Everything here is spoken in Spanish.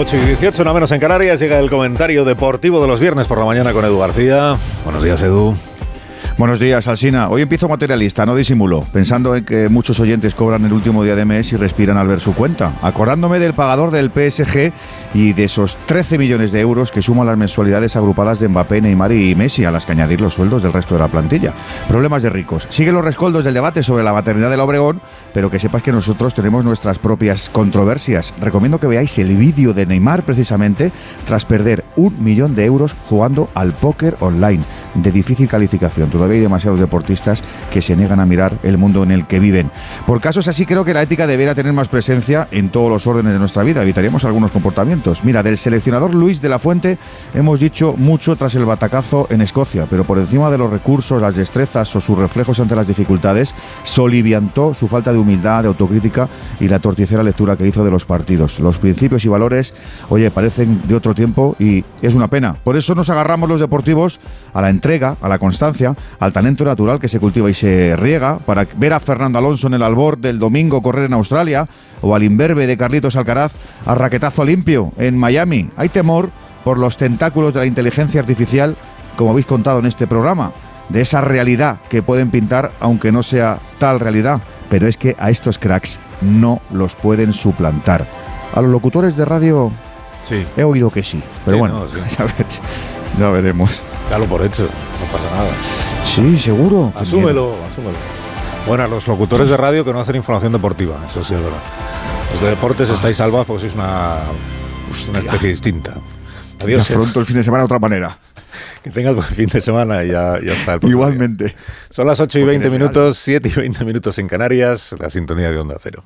8 y 18, no menos en Canarias, llega el comentario deportivo de los viernes por la mañana con Edu García. Buenos días, Edu. Buenos días, Alsina. Hoy empiezo materialista, no disimulo, pensando en que muchos oyentes cobran el último día de mes y respiran al ver su cuenta, acordándome del pagador del PSG y de esos 13 millones de euros que suman las mensualidades agrupadas de Mbappé, Neymar y Messi, a las que añadir los sueldos del resto de la plantilla. Problemas de ricos. Siguen los rescoldos del debate sobre la maternidad del Obregón, pero que sepas que nosotros tenemos nuestras propias controversias. Recomiendo que veáis el vídeo de Neymar precisamente tras perder un millón de euros jugando al póker online de difícil calificación. Todavía hay demasiados deportistas que se niegan a mirar el mundo en el que viven. Por casos así creo que la ética debería tener más presencia en todos los órdenes de nuestra vida. Evitaríamos algunos comportamientos. Mira, del seleccionador Luis de la Fuente hemos dicho mucho tras el batacazo en Escocia, pero por encima de los recursos, las destrezas o sus reflejos ante las dificultades, soliviantó su falta de humildad, de autocrítica y la torticera lectura que hizo de los partidos. Los principios y valores, oye, parecen de otro tiempo y es una pena. Por eso nos agarramos los deportivos a la entrega, a la constancia, al talento natural que se cultiva y se riega, para ver a Fernando Alonso en el albor del domingo correr en Australia, o al imberbe de Carlitos Alcaraz a raquetazo limpio en Miami. Hay temor por los tentáculos de la inteligencia artificial, como habéis contado en este programa, de esa realidad que pueden pintar, aunque no sea tal realidad. Pero es que a estos cracks no los pueden suplantar. A los locutores de radio Sí. he oído que sí, pero Sí, bueno, no, sí. ya ves, ya veremos. Dalo por hecho, no pasa nada. Sí, seguro. Asúmelo, asúmelo. Bueno, a los locutores de radio que no hacen información deportiva, eso sí es verdad. Los de deportes estáis salvados porque sois una, una especie distinta. Adiós, Ya afronto el fin de semana de otra manera. que tengas buen fin de semana y ya, ya está. el día. Igualmente. Son las 8 y Porque 20 en el minutos, 7 y 20 minutos en Canarias, la sintonía de Onda Cero.